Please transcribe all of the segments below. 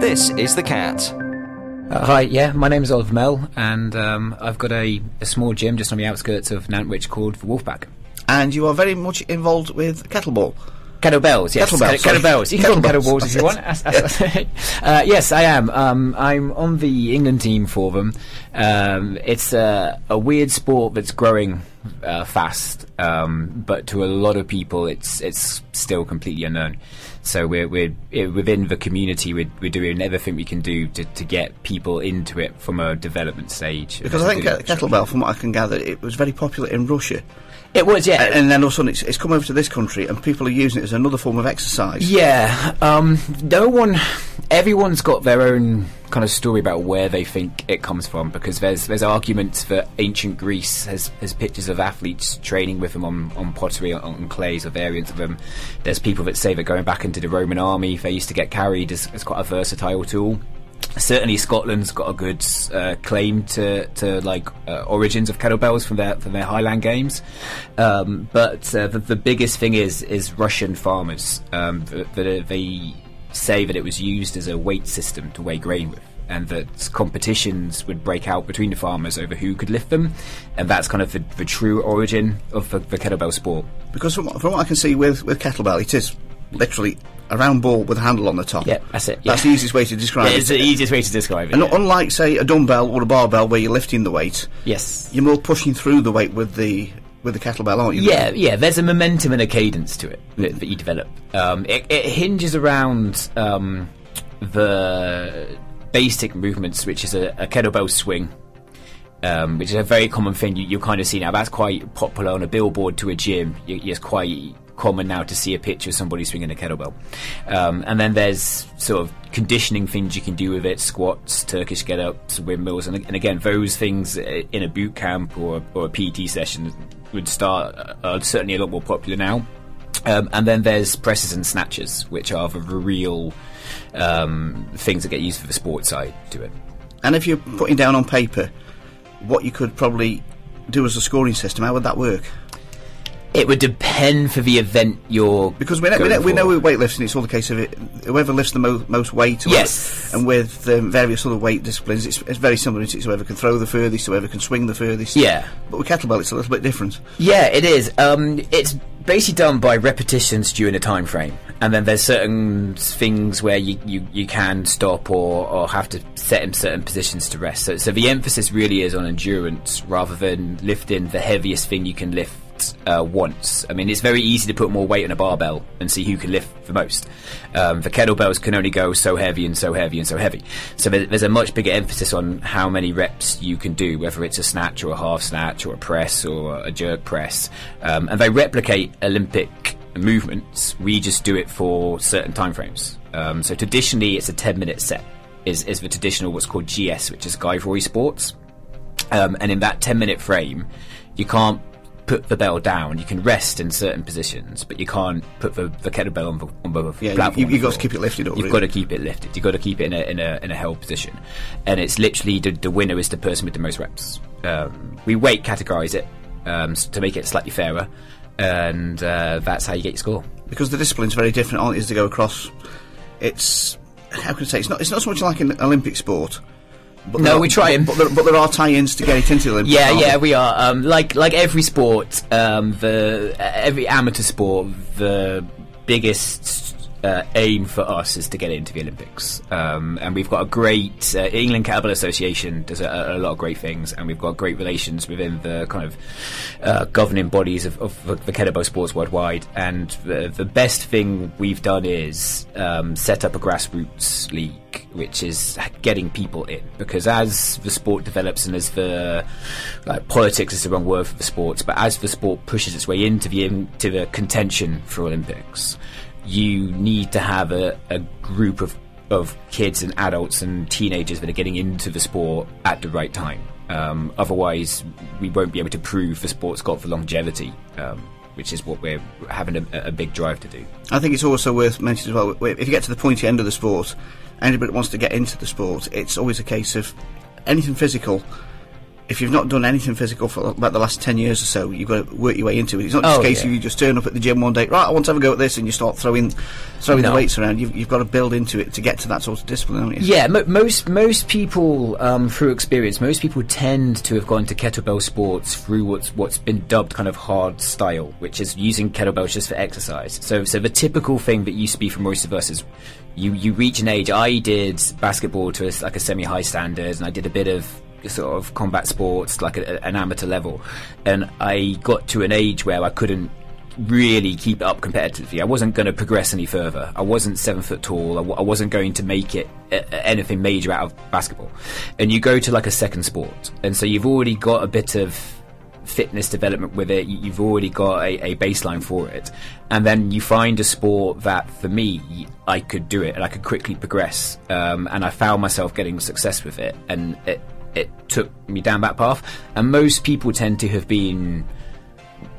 This is The Cat. Uh, hi, yeah, my name is Oliver Mell, and um, I've got a, a small gym just on the outskirts of Nantwich called the Wolfpack. And you are very much involved with kettlebell. Kettlebells, yes. Kettlebells, sorry. Kettlebells. You can call them Kettlebells, kettleballs if you want. uh, yes, I am. Um, I'm on the England team for them. Um, it's a, a weird sport that's growing uh, fast, um, but to a lot of people, it's it's still completely unknown. So we're we're within the community. We're, we're doing everything we can do to, to get people into it from a development stage. Because I think kettlebell, from what I can gather, it was very popular in Russia. It was yeah. A- And then all of a sudden it's, it's come over to this country and people are using it as another form of exercise. Yeah, um, no one, everyone's got their own kind of story about where they think it comes from because there's there's arguments that ancient Greece has, has pictures of athletes training with them on, on pottery on, on clays or variants of them. There's people that say that going back into the Roman army, they used to get carried as, as quite a versatile tool. Certainly, Scotland's got a good uh, claim to, to like uh, origins of kettlebells from their from their Highland games, um, but uh, the, the biggest thing is is Russian farmers um, that, that they say that it was used as a weight system to weigh grain with, and that competitions would break out between the farmers over who could lift them, and that's kind of the, the true origin of the, the kettlebell sport. Because from, from what I can see with, with kettlebell, it is literally a round ball with a handle on the top. Yeah, that's it. That's yeah. the easiest way to describe it. it's it. the easiest way to describe it. And yeah. unlike, say, a dumbbell or a barbell where you're lifting the weight, yes. you're more pushing through the weight with the with the kettlebell, aren't you? Yeah, yeah. There's a momentum and a cadence to it that, that you develop. Um, it, it hinges around um, the basic movements, which is a, a kettlebell swing, um, which is a very common thing you, you kind of see now. That's quite popular on a billboard to a gym. You, it's quite common now to see a picture of somebody swinging a kettlebell. Um, and then there's sort of conditioning things you can do with it: squats, Turkish get-ups, windmills, and, and again, those things uh, in a boot camp or, or a PT session would start uh, are certainly a lot more popular now. Um, and then there's presses and snatches, which are the real um, things that get used for the sports side to it. And if you're putting down on paper what you could probably do as a scoring system, how would that work? It would depend for the event you're Because we know, we know, we know with weightlifting, it's all the case of it. Whoever lifts the mo- most weight, Yes. and with um, various other weight disciplines, it's, it's very similar. It's whoever can throw the furthest, whoever can swing the furthest. Yeah. But with kettlebell, it's a little bit different. Yeah, it is. Um, it's basically done by repetitions during a time frame, and then there's certain things where you, you, you can stop or, or have to set in certain positions to rest. So, so the emphasis really is on endurance rather than lifting the heaviest thing you can lift. Uh, once. I mean, it's very easy to put more weight on a barbell and see who can lift the most. Um, the kettlebells can only go so heavy and so heavy and so heavy. So there's a much bigger emphasis on how many reps you can do, whether it's a snatch or a half snatch or a press or a jerk press. Um, and they replicate Olympic movements. We just do it for certain time frames. Um, so traditionally, it's a 10 minute set. Is, is the traditional what's called GS, which is Girevoy Sports. Um, and in that 10 minute frame, you can't put the bell down. You can rest in certain positions, but you can't put the, the kettlebell on the, on the Yeah, platform. you, the got to keep it lifted up. You've really. got to keep it lifted. You've got to keep it in a in a in a held position, and it's literally the, the winner is the person with the most reps. Um, we weight categorize it um, to make it slightly fairer, and uh, that's how you get your score. because the discipline's very different on it as they go across. It's how can I say? It's not. It's not so much like an Olympic sport. But No, are- we try 'em. But, there, but there are tie-ins to get it into the Olympics. Yeah, yeah, we are. Um, like like every sport, um, the every amateur sport, the biggest uh, aim for us is to get into the Olympics. Um, and we've got a great uh, England Kettlebell Association does a, a lot of great things, and we've got great relations within the kind of uh, governing bodies of, of the, the kettlebell sports worldwide. And the, the best thing we've done is um, set up a grassroots league which is getting people in because as the sport develops and as the like politics is the wrong word for the sports but as the sport pushes its way into the into the contention for Olympics you need to have a, a group of of kids and adults and teenagers that are getting into the sport at the right time um, otherwise we won't be able to prove the sport's got for longevity um, which is what we're having a, a big drive to do I think it's also worth mentioning as well. If you get to the pointy end of the sport, anybody that wants to get into the sport, it's always a case of anything physical if you've not done anything physical for about the last 10 years or so, you've got to work your way into it. It's not just Oh, a case yeah. of you just turn up at the gym one day, right, I want to have a go at this, and you start throwing throwing the weights around. You've, you've got to build into it to get to that sort of discipline, haven't you? Yeah, mo- most most people um, through experience, most people tend to have gone to kettlebell sports through what's what's been dubbed kind of hard style, which is using kettlebells just for exercise. So, so the typical thing that used to be for most of us is you you reach an age. I did basketball to a, like a semi high standard, and I did a bit of sort of combat sports, like a, an amateur level, and I got to an age where I couldn't really keep up competitively. I wasn't going to progress any further. I wasn't seven foot tall. I, w- I wasn't going to make it uh, anything major out of basketball. And you go to like a second sport, and so you've already got a bit of fitness development with it. You- You've already got a, a baseline for it, and then you find a sport that, for me, I could do it and I could quickly progress. Um, and I found myself getting success with it, and it it took me down that path. And most people tend to have been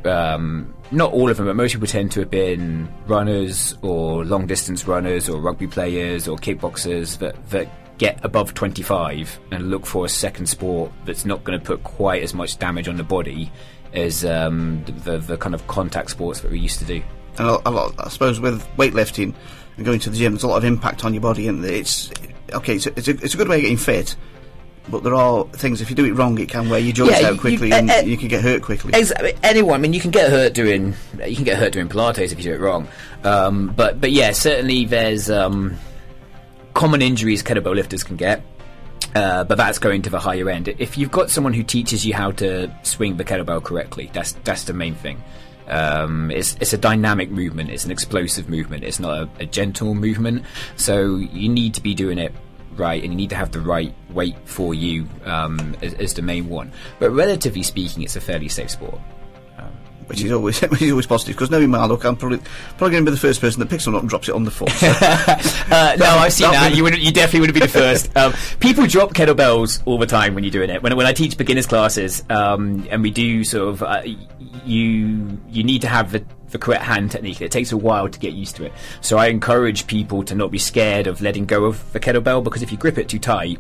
um, not all of them, but most people tend to have been runners or long distance runners or rugby players or kickboxers that, that get above 25 and look for a second sport that's not going to put quite as much damage on the body as um, the, the kind of contact sports that we used to do. And a, lot, I suppose, with weightlifting and going to the gym, there's a lot of impact on your body, and it's okay. It's a, it's a, it's a good way of getting fit, but there are things if you do it wrong, it can wear your joints Yeah, out quickly, you- and uh, uh, you can get hurt quickly. Exactly. Anyone. I mean, you can get hurt doing. You can get hurt doing Pilates if you do it wrong. Um, but but yeah, certainly there's um, common injuries kettlebell lifters can get. Uh, but that's going to the higher end. If you've got someone who teaches you how to swing the kettlebell correctly, that's that's the main thing. Um, it's it's a dynamic movement. It's an explosive movement. It's not a, a gentle movement. So you need to be doing it right, and you need to have the right weight for you um, as, as the main one. But relatively speaking, it's a fairly safe sport. which is always which is always positive because knowing my look, I'm probably probably going to be the first person that picks one up and drops it on the floor. So Uh, no, I've seen that. You would, you definitely wouldn't be the first. Um, people drop kettlebells all the time when you're doing it. When, when I teach beginners classes, um, and we do sort of, uh, you you need to have the, the correct hand technique. It takes a while to get used to it. So I encourage people to not be scared of letting go of the kettlebell because if you grip it too tight,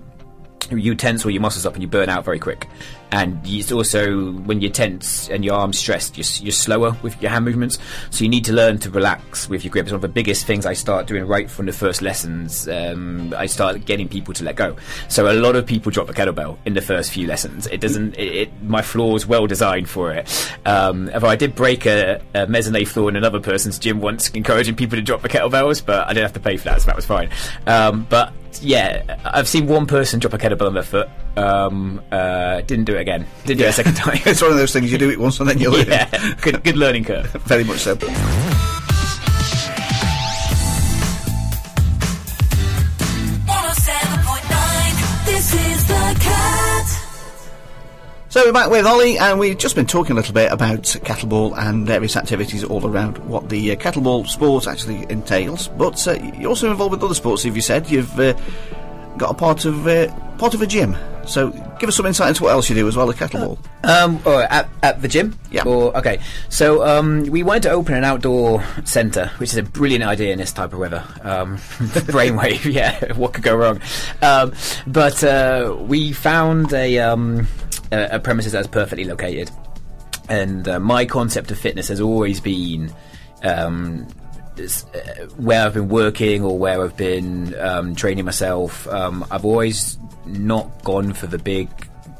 you tense all your muscles up and you burn out very quick. And it's also when you're tense and your arms stressed, you're, you're slower with your hand movements. So you need to learn to relax with your grip. It's one of the biggest things I start doing right from the first lessons. Um, I start getting people to let go. So a lot of people drop the kettlebell in the first few lessons. It doesn't. It, it my floor is well designed for it. Um, although I did break a, a mezzanine floor in another person's gym once, encouraging people to drop the kettlebells, but I didn't have to pay for that, so that was fine. Um, but yeah, I've seen one person drop a kettlebell on their foot. Um, uh, didn't do it again. Didn't do it a second time. it's one of those things you do it once and then you learn. yeah, good, good learning curve. Very much so. 107.9. This is the cat. So we're back with Ollie, and we've just been talking a little bit about kettleball and various activities all around what the uh, kettleball sport actually entails. But uh, you're also involved with other sports. If you said you've uh, got a part of uh, part of a gym, so give us some insight into what else you do as well as kettleball. Um, or at, at the gym? Yeah. Or okay. So um, we wanted to open an outdoor centre, which is a brilliant idea in this type of weather. Um, brainwave, yeah. What could go wrong? Um, but uh, we found a, um, a a premises that's perfectly located, and uh, my concept of fitness has always been. Um, uh, where I've been working or where I've been um, training myself, um, I've always not gone for the big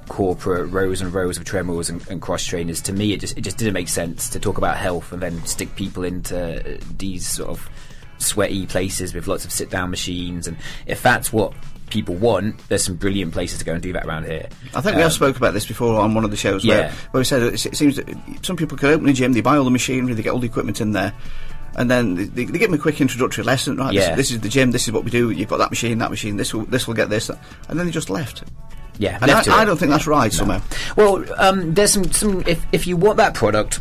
corporate rows and rows of treadmills and, and cross trainers. To me, it just it just didn't make sense to talk about health and then stick people into uh, these sort of sweaty places with lots of sit down machines. And if that's what people want, there's some brilliant places to go and do that around here. I think we have spoke about this before on one of the shows where, Yeah. where we said it, it seems that some people can open a gym, they buy all the machinery, they get all the equipment in there, and then they, they give me a quick introductory lesson. Right, Yeah. this, this is the gym, this is what we do. You've got that machine, that machine. This will this will get this, and then they just left. Yeah, And I, left to I don't think that's right somehow. Well, um, there's some, some if, if you want that product,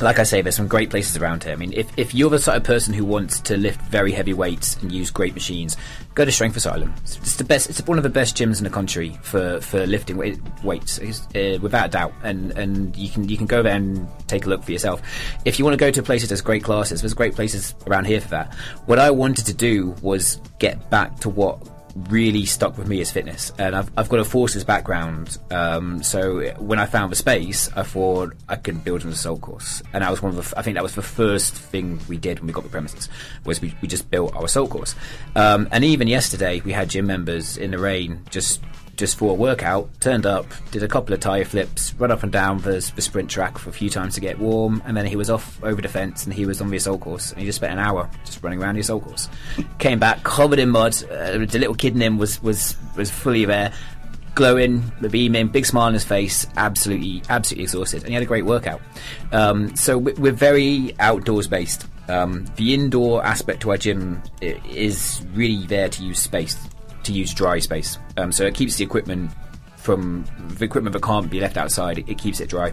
like I say, there's some great places around here. I mean, if, if you're the sort of person who wants to lift very heavy weights and use great machines, go to Strength Asylum. It's, it's the best. It's one of the best gyms in the country for, for lifting weight, weights, uh, without a doubt. And and you can you can go there and take a look for yourself. If you want to go to places, there's great classes. There's great places around here for that. What I wanted to do was get back to what really stuck with me is fitness, and I've I've got a forces background. Um, so when I found the space, I thought I could build an assault course, and that was one of the. I think that was the first thing we did when we got the premises was we, we just built our assault course. Um, and even yesterday, we had gym members in the rain just just for a workout, turned up, did a couple of tyre flips, run up and down the, the sprint track for a few times to get warm, and then he was off over the fence and he was on the assault course. And he just spent an hour just running around the assault course. Came back covered in mud. Uh, the little kid in him was was was fully there, glowing, beaming, big smile on his face, absolutely absolutely exhausted, and he had a great workout. Um, so we- we're very outdoors based. Um, the indoor aspect to our gym is really there to use space, to use dry space. Um, so it keeps the equipment from the equipment that can't be left outside. It, it keeps it dry,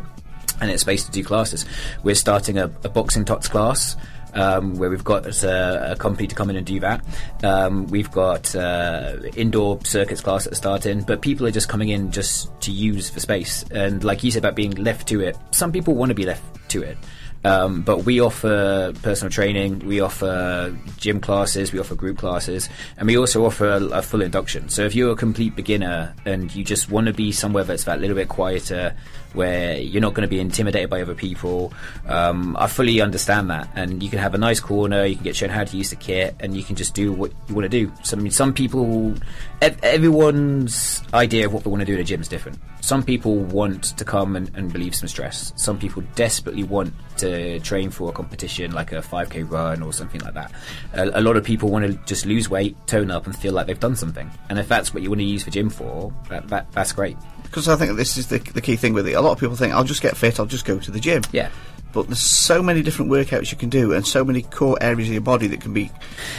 and it's space to do classes. We're starting a, a boxing tots class. Um, where we've got a, a company to come in and do that. Um, we've got uh, indoor circuits class at the start in, but people are just coming in just to use the space. And like you said about being left to it, some people want to be left to it. Um, but we offer personal training, we offer gym classes, we offer group classes, and we also offer a, a full induction. So if you're a complete beginner and you just want to be somewhere that's that little bit quieter, where you're not going to be intimidated by other people, um, I fully understand that. And you can have a nice corner, you can get shown how to use the kit, and you can just do what you want to do. So I mean, some people, everyone's idea of what they want to do in a gym is different. Some people want to come and, and relieve some stress. Some people desperately want to train for a competition like a 5k run or something like that. A, a lot of people want to just lose weight, tone up, and feel like they've done something. And if that's what you want to use the gym for, that, that that's great. Because I think this is the, the key thing with it. A lot of people think, I'll just get fit, I'll just go to the gym. Yeah. But there's so many different workouts you can do, and so many core areas of your body that can be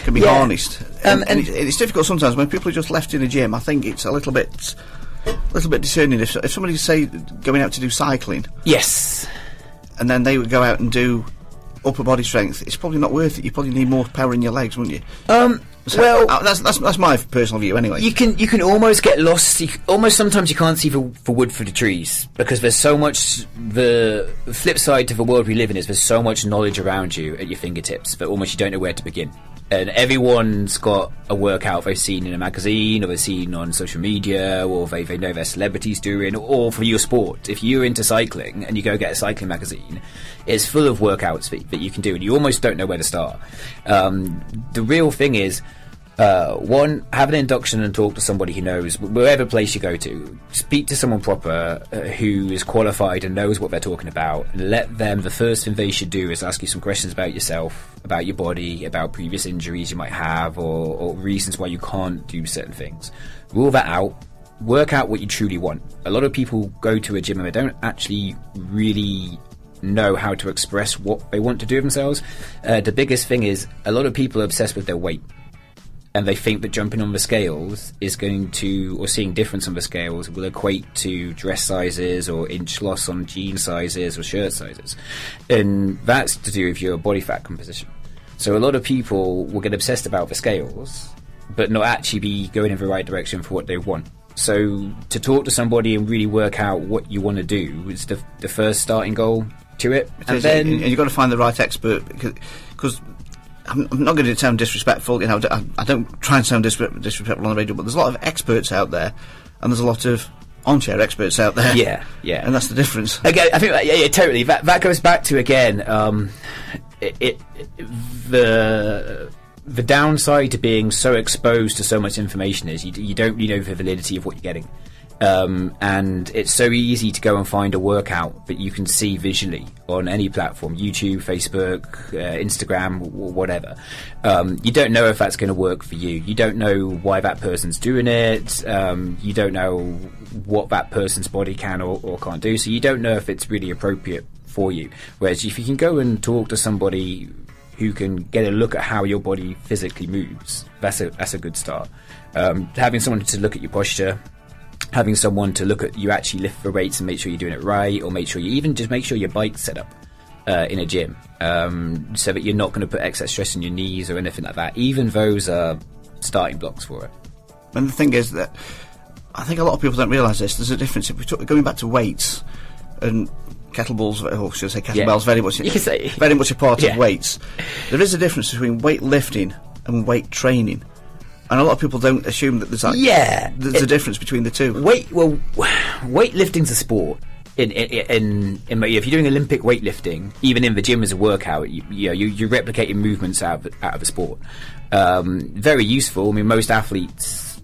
can be Yeah. harnessed. Um, and, and it's, it's difficult sometimes when people are just left in a gym. I think it's a little bit, little bit discerning. If, if somebody's say going out to do cycling, Yes. and then they would go out and do upper body strength, it's probably not worth it. You probably need more power in your legs, wouldn't you? Um. So, well, uh, that's, that's that's my personal view, anyway. You can you can almost get lost. You, almost sometimes you can't see for, the wood for the trees because there's so much. The flip side to the world we live in is there's so much knowledge around you at your fingertips that almost you don't know where to begin. And everyone's got a workout they've seen in a magazine or they've seen on social media or they, they know their celebrities doing or for your sport. If you're into cycling and you go get a cycling magazine, it's full of workouts that, you can do and you almost don't know where to start. Um, the real thing is uh, one, have an induction and talk to somebody who knows wherever place you go to. Speak to someone proper uh, who is qualified and knows what they're talking about, let them. The first thing they should do is ask you some questions about yourself, about your body, about previous injuries you might have, or, or reasons why you can't do certain things. Rule that out. Work out what you truly want. A lot of people go to a gym and they don't actually really know how to express what they want to do themselves. Uh, the biggest thing is a lot of people are obsessed with their weight and they think that jumping on the scales is going to, or seeing difference on the scales, will equate to dress sizes or inch loss on jean sizes or shirt sizes. And that's to do with your body fat composition. So a lot of people will get obsessed about the scales, but not actually be going in the right direction for what they want. So to talk to somebody and really work out what you want to do is the, the first starting goal to it. And then and you've got to find the right expert because I'm, I'm not going to sound disrespectful. You know, I, I don't try and sound disre- disrespectful on the radio, but there's a lot of experts out there, and there's a lot of armchair experts out there. Yeah, yeah. and that's the difference. Again, I think yeah, yeah, totally. That that goes back to again um, it, it the the downside to being so exposed to so much information is you, you don't really know the validity of what you're getting. Um, and it's so easy to go and find a workout that you can see visually on any platform YouTube, Facebook, uh, Instagram, whatever. Um, you don't know if that's going to work for you. You don't know why that person's doing it. Um, you don't know what that person's body can or, or can't do. So you don't know if it's really appropriate for you. Whereas if you can go and talk to somebody who can get a look at how your body physically moves, that's a that's a good start. Um, having someone to look at your posture, having someone to look at you actually lift the weights and make sure you're doing it right, or make sure you even just make sure your bike's set up uh, in a gym, um, so that you're not going to put excess stress on your knees or anything like that. Even those are starting blocks for it. And the thing is that I think a lot of people don't realise this. There's a difference if we took going back to weights and kettlebells, or should I say kettlebells? Very much, say- very much a part Yeah. of weights. There is a difference between weightlifting and weight training. And a lot of people don't assume that there's like Yeah. there's It- a difference between the two. Weight, well, weightlifting's a sport. In, in, in, in if you're doing Olympic weightlifting, even in the gym as a workout, you, you know, you, you're replicating movements out of, out of a sport. Um, very useful. I mean, most athletes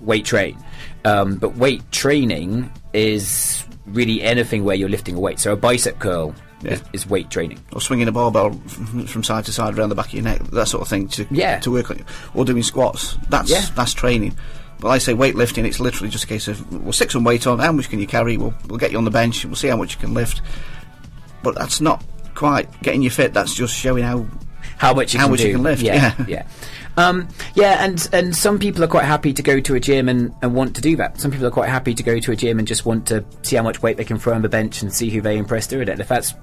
weight train, um, but weight training is really anything where you're lifting a weight. So a bicep curl Yeah. is, is weight training. or swinging a barbell from side to side around the back of your neck, that sort of thing to Yeah. to work on, you. or doing squats. That's Yeah. that's training. But like I say weightlifting, it's literally just a case of we'll stick some weight on. How much can you carry? We'll we'll get you on the bench. We'll see how much you can lift. But that's not quite getting you fit. That's just showing how. how much you How can much you can lift, Yeah, yeah. yeah. Um, yeah, and and some people are quite happy to go to a gym and, and want to do that. Some people are quite happy to go to a gym and just want to see how much weight they can throw on the bench and see who they impress doing it. And if that's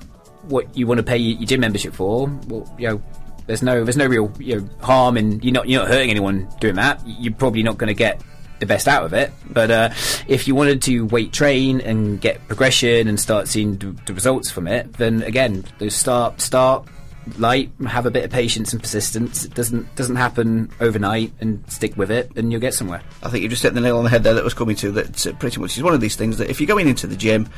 what you want to pay your, gym membership for, well, you know, there's no there's no real you know, harm in you're not you're not hurting anyone doing that. You're probably not going to get the best out of it. But uh, if you wanted to weight train and get progression and start seeing the, results from it, then again, start start light, have a bit of patience and persistence. It doesn't doesn't happen overnight, and stick with it, and you'll get somewhere. I think you just hit the nail on the head there. That was coming to that. Uh, pretty much is one of these things that if you're going into the gym,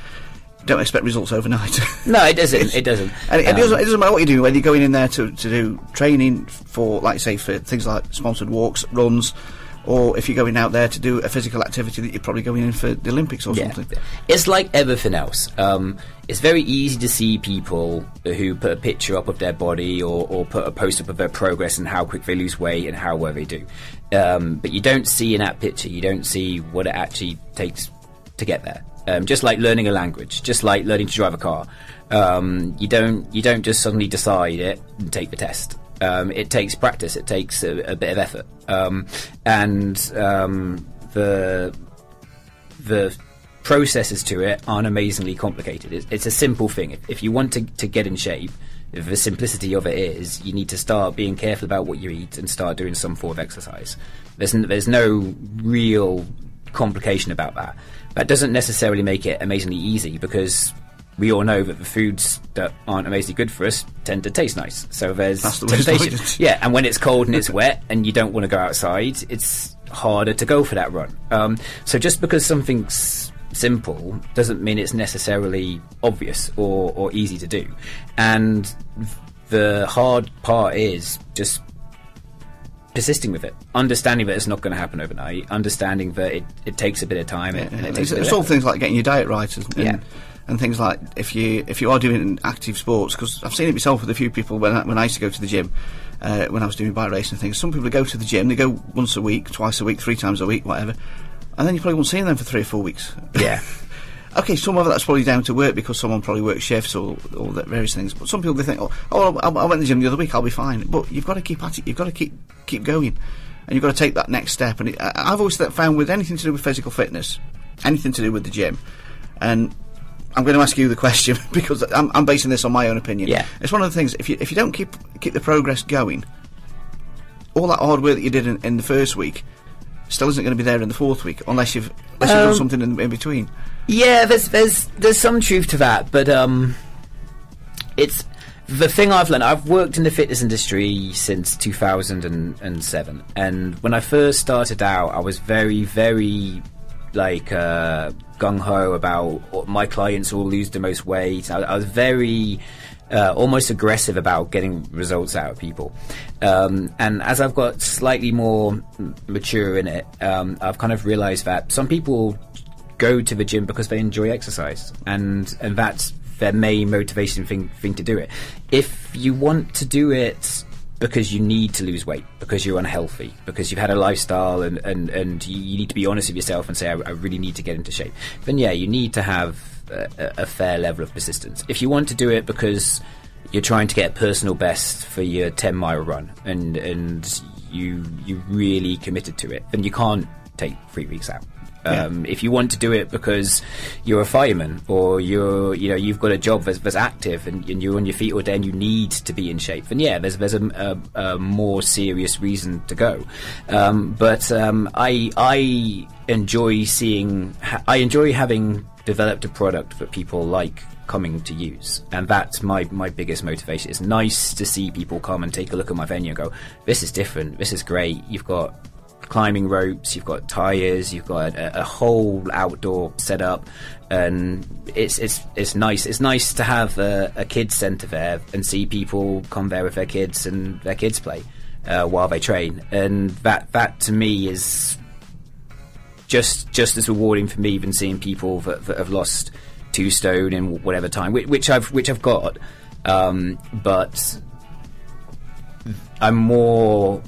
don't expect results overnight. No, it doesn't. It doesn't. And it, it Um, doesn't, it doesn't matter what you're doing, whether you're going in there to, to do training for, like, say, for things like sponsored walks, runs, or if you're going out there to do a physical activity that you're probably going in for the Olympics or Yeah. something. It's like everything else. Um, it's very easy to see people who put a picture up of their body or, or put a post up of their progress and how quick they lose weight and how well they do. Um, but you don't see in that picture, you don't see what it actually takes to get there. Um, just like learning a language, just like learning to drive a car. Um, you don't you don't just suddenly decide it and take the test. Um, it takes practice. It takes a, a bit of effort. Um, and um, the the processes to it aren't amazingly complicated. It's, it's a simple thing. If, if you want to, to get in shape, the simplicity of it is you need to start being careful about what you eat and start doing some form of exercise. There's, n- there's no real complication about that. That doesn't necessarily make it amazingly easy because we all know that the foods that aren't amazingly good for us tend to taste nice. So there's That's the temptation. Yeah, and when it's cold and it's wet and you don't want to go outside, it's harder to go for that run. Um, so just because something's simple doesn't mean it's necessarily obvious or, or easy to do. And the hard part is just persisting with it, understanding that it's not going to happen overnight, understanding that it, it takes a bit of time and, and it it's, takes bit it's all things like getting your diet right and, Yeah. and, things like if you if you are doing active sports because I've seen it myself with a few people when I, when I used to go to the gym uh, when I was doing bike racing and things. Some people go to the gym, they go once a week, twice a week, three times a week, whatever, and then you probably won't see them for three or four weeks. Yeah. Okay, some of that's probably down to work because someone probably works shifts or all that various things. But some people they think, oh, oh I, I went to the gym the other week, I'll be fine. But you've got to keep at it. You've got to keep keep going, and you've got to take that next step. And it, I, I've always found with anything to do with physical fitness, anything to do with the gym, and I'm going to ask you the question because I'm, I'm basing this on my own opinion. Yeah. it's one of the things. If you if you don't keep keep the progress going, all that hard work that you did in, in the first week still isn't going to be there in the fourth week unless you've unless you've done Um, something in, in between. Yeah, there's there's there's some truth to that, but um, it's the thing I've learned. I've worked in the fitness industry since 2007, and when I first started out, I was very very like uh, gung ho about my clients will lose the most weight. I, I was very uh, almost aggressive about getting results out of people. Um, and as I've got slightly more mature in it, um, I've kind of realised that some people go to the gym because they enjoy exercise, and and that's their main motivation thing thing to do it. If you want to do it because you need to lose weight, because you're unhealthy, because you've had a lifestyle and, and, and you, need to be honest with yourself and say, I, I really need to get into shape, then yeah, you need to have a, a a fair level of persistence. If you want to do it because you're trying to get a personal best for your 10 mile run and, and you, you really committed to it, then you can't take three weeks out. Yeah. Um, if you want to do it because you're a fireman or you're, you know, you've got a job that's, that's active and, and you're on your feet all day and you need to be in shape, then yeah, there's there's a, a, a more serious reason to go. Um, but um, I I enjoy seeing I enjoy having developed a product that people like coming to use and that's my my biggest motivation it's nice to see people come and take a look at my venue and go this is different this is great you've got climbing ropes, you've got tires, you've got a, a whole outdoor setup, and it's it's it's nice. It's nice to have a, a kids centre there and see people come there with their kids and their kids play uh, while they train, and that that to me is just just as rewarding for me than seeing people that, that have lost two stone in whatever time, which, which I've which I've got. Um, but I'm more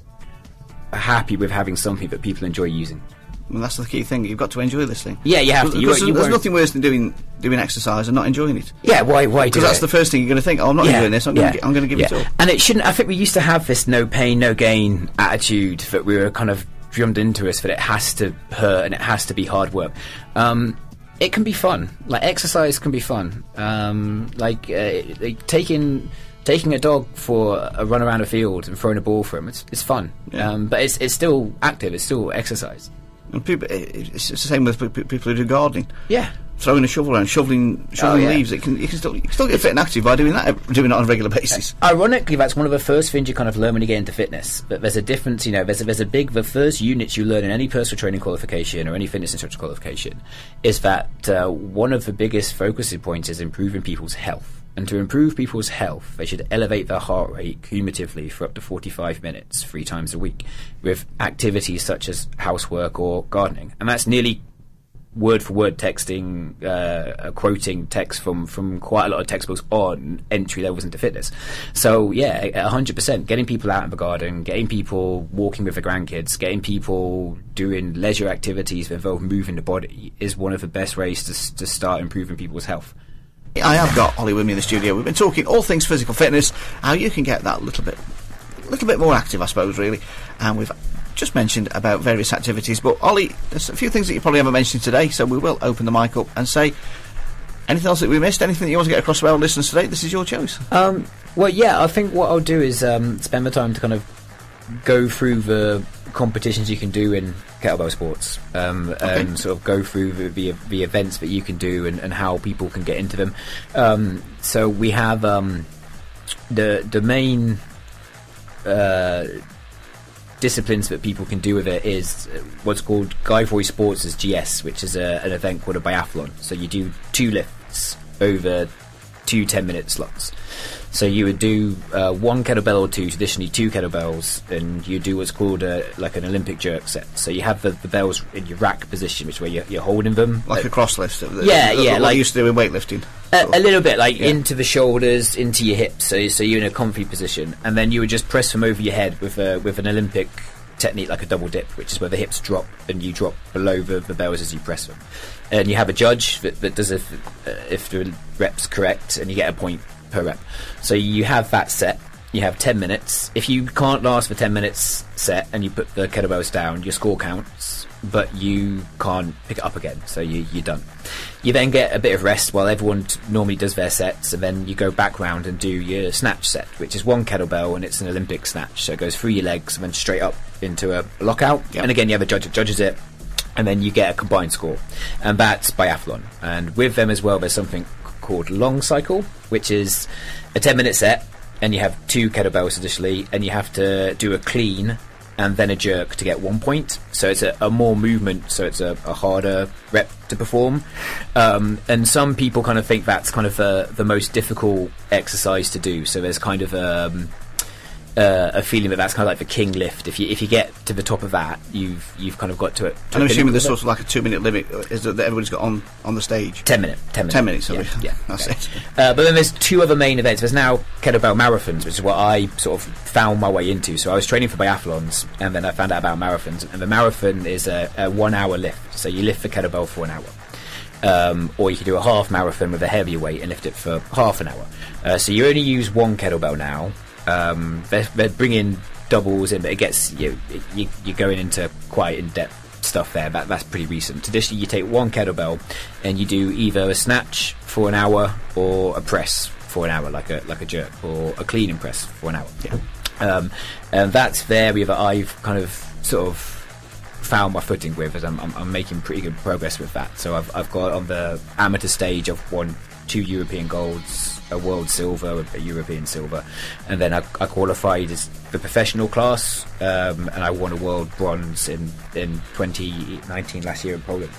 happy with having something that people enjoy using. Well, that's the key thing. You've got to enjoy this thing. Yeah, you have to. You Because you there's nothing worse than doing doing exercise and not enjoying it. Yeah, why why Because that's it? the first thing you're going to think. Oh, I'm not enjoying this. I'm going to I'm going to give it yeah. all. And it shouldn't. I think we used to have this no pain, no gain attitude that we were kind of drummed into us that it has to hurt and it has to be hard work. Um, it can be fun. Like exercise can be fun. Um, like, uh, like taking taking a dog for a run around a field and throwing a ball for him. It's it's fun. Yeah. Um, but it's it's still active. It's still exercise. And people, it- it's the same with pe- pe- people who do gardening. Yeah. Throwing a shovel around, shoveling, shoveling Oh, yeah. leaves. It can you can still you can still get fit and active by doing that, doing it on a regular basis. Ironically, that's one of the first things you kind of learn when you get into fitness. But there's a difference, you know. There's a, there's a big the first units you learn in any personal training qualification or any fitness instructor qualification is that uh, one of the biggest focusing points is improving people's health. And to improve people's health, they should elevate their heart rate cumulatively for up to 45 minutes, three times a week, with activities such as housework or gardening. And that's nearly word for word texting, uh, quoting text from, from quite a lot of textbooks on entry levels into fitness. So yeah, hundred percent, getting people out in the garden, getting people walking with their grandkids, getting people doing leisure activities that involve moving the body is one of the best ways to, to start improving people's health. I have got Ollie with me in the studio. We've been talking all things physical fitness, how you can get that little bit, little bit more active, I suppose, really. And we've just mentioned about various activities. But Ollie, there's a few things that you probably haven't mentioned today, so we will open the mic up and say anything else that we missed, anything that you want to get across to our listeners today. This is your choice. Um, well, yeah, I think what I'll do is um, spend the time to kind of go through the competitions you can do in kettlebell sports um, and sort of go through the, the, the events that you can do and, and how people can get into them. Um, so we have um, the the main uh, disciplines that people can do with it is what's called Girevoy Sports as GS, which is a, an event called a biathlon. So you do two lifts over two 10 minute slots. So you would do uh, one kettlebell or two, traditionally two kettlebells, and you do what's called a, like an Olympic jerk set. So you have the, the bells in your rack position, which is where you're, you're holding them. Like Uh, a cross lift. the- the- Yeah, the- yeah, What like- you used to do in weightlifting. a, a little bit like Yeah. into the shoulders, into your hips, so so you're in a comfy position, and then you would just press them over your head with a, with an Olympic technique like a double dip, which is where the hips drop and you drop below the, the bells as you press them, and you have a judge that, that does if uh, if the reps correct, and you get a point per rep. So you have that set. You have 10 minutes. If you can't last for 10 minutes set and you put the kettlebells down, your score counts, but you can't pick it up again, so you, you're done. You then get a bit of rest while everyone t- normally does their sets, and then you go back round and do your snatch set, which is one kettlebell and it's an Olympic snatch. So it goes through your legs and then straight up into a lockout. Yep. And again, you have a judge that judges it, and then you get a combined score. And that's biathlon. And with them as well, there's something called long cycle, which is a 10 minute set, and you have two kettlebells additionally, and you have to do a clean and then a jerk to get one point. So it's a, a more movement, so it's a, a harder rep to perform. Um, and some people kind of think that's kind of the, the most difficult exercise to do. So there's kind of um, uh, a feeling that that's kind of like the king lift. If you if you get to the top of that, you've you've kind of got to it. to And I'm assuming there's sort of like a two minute limit uh, is that that everybody's got on, on the stage. Ten minute, ten minutes, Ten minutes, Yeah, sorry. yeah. That's okay. it. Uh, but then there's two other main events. There's now kettlebell marathons, which is what I sort of found my way into. So I was training for biathlons, and then I found out about marathons. And the marathon is a, a one-hour lift. So you lift the kettlebell for an hour. Um, or you can do a half marathon with a heavier weight and lift it for half an hour. Uh, so you only use one kettlebell now. Um, they're, they're bringing doubles in, but it gets you, you you're going into quite in depth stuff there. That that's pretty recent. Traditionally, you take one kettlebell and you do either a snatch for an hour or a press for an hour, like a like a jerk, or a clean and press for an hour. Yeah. Um, and that's the area that I've kind of sort of found my footing with as I'm, I'm, I'm making pretty good progress with that. So I've, I've got on the amateur stage, I've won two European golds, a world silver, a European silver, and then I, I qualified as the professional class, um, and I won a world bronze in in 2019 last year in Poland.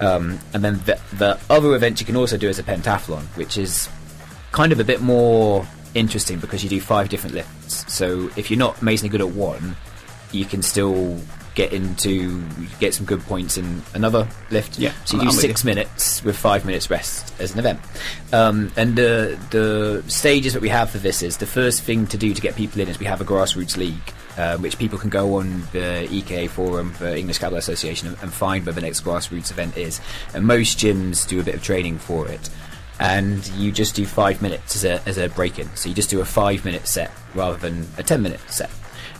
Um, and then the, the other event you can also do is a pentathlon, which is kind of a bit more interesting because you do five different lifts. So if you're not amazingly good at one, you can still get into get some good points in another lift. Yeah, So you I'm do six you. minutes with five minutes rest as an event. Um, and the the stages that we have for this is the first thing to do to get people in is we have a grassroots league. Uh, which people can go on the EKA forum, the English Kettlebell Association, and, and find where the next grassroots event is. And most gyms do a bit of training for it and you just do five minutes as a, as a break in. So you just do a five minute set rather than a 10 minute set.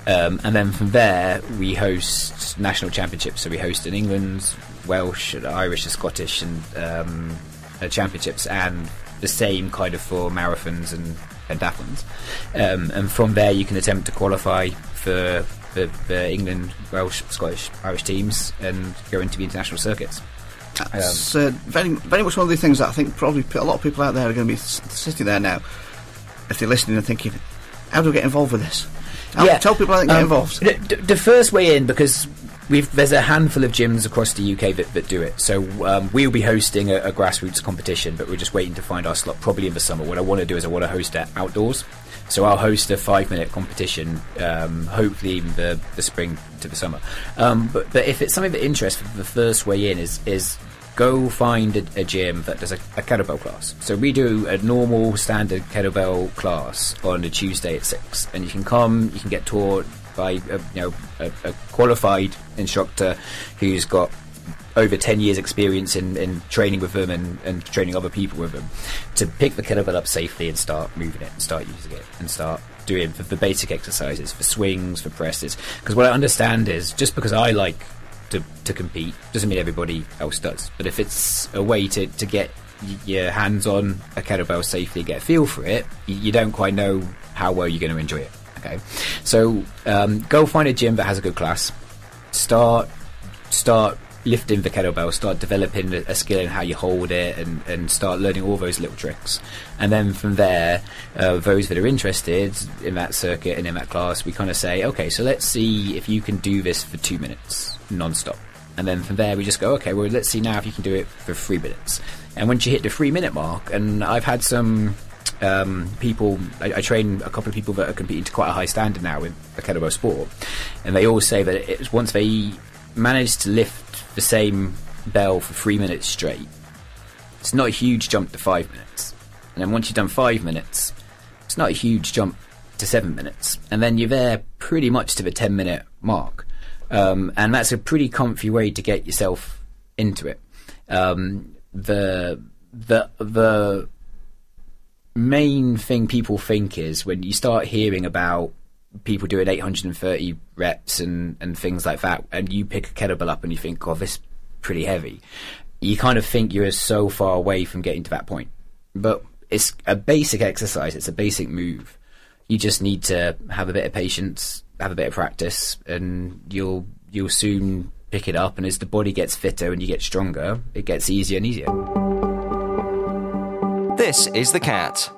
Um, and then from there, we host national championships. So we host in England, Welsh, Irish, and Scottish, and um, uh, championships, and the same kind of for marathons and pentathlons. Um, and from there, you can attempt to qualify for the, the England, Welsh, Scottish, Irish teams and go into the international circuits. It's uh, very, very much one of the things that I think probably a lot of people out there are going to be sitting there now, if they're listening and thinking, "How do I get involved with this?" How, Tell people how they get Um, involved. The, the- the first way in, because we've there's a handful of gyms across the UK that, that do it. So um, we'll be hosting a, a grassroots competition, but we're just waiting to find our slot. Probably in the summer. What I want to do is I want to host it outdoors. So I'll host a five minute competition, um, hopefully in the, the spring to the summer. Um, but but if it's something that interests, the first way in is is go find a, a gym that does a, a kettlebell class. So we do a normal standard kettlebell class on a Tuesday at six, and you can come, you can get taught by a, you know a, a qualified instructor who's got over 10 years experience in, in training with them and, and training other people with them to pick the kettlebell up safely and start moving it and start using it and start doing the, the basic exercises for swings for presses because what i understand is just because i like to, to compete doesn't mean everybody else does. But if it's a way to, to get your hands on a kettlebell safely get a feel for it you, don't quite know how well you're going to enjoy it okay? So um, go find a gym that has a good class. Start start lifting the kettlebell, start developing a, skill in how you hold it, and, and start learning all those little tricks. And then from there, uh, those that are interested in that circuit and in that class, we kind of say, okay, so let's see if you can do this for two minutes non-stop. And then from there, we just go, okay, well, let's see now if you can do it for three minutes. And once you hit the three minute mark, and I've had some um, people, I, I train a couple of people that are competing to quite a high standard now in the kettlebell sport, and they all say that once they manage to lift the same bell for three minutes straight, it's not a huge jump to five minutes. And then once you've done five minutes, it's not a huge jump to seven minutes. And then you're there pretty much to the 10 minute mark. Um, and that's a pretty comfy way to get yourself into it. Um, the, the, the main thing people think is when you start hearing about people doing 830 reps and, and things like that, and you pick a kettlebell up and you think, oh, this is pretty heavy, you kind of think you're so far away from getting to that point. But it's a basic exercise, it's a basic move. You just need to have a bit of patience, have a bit of practice, and you'll you'll soon pick it up. And as the body gets fitter and you get stronger, it gets easier and easier. This is The Cat.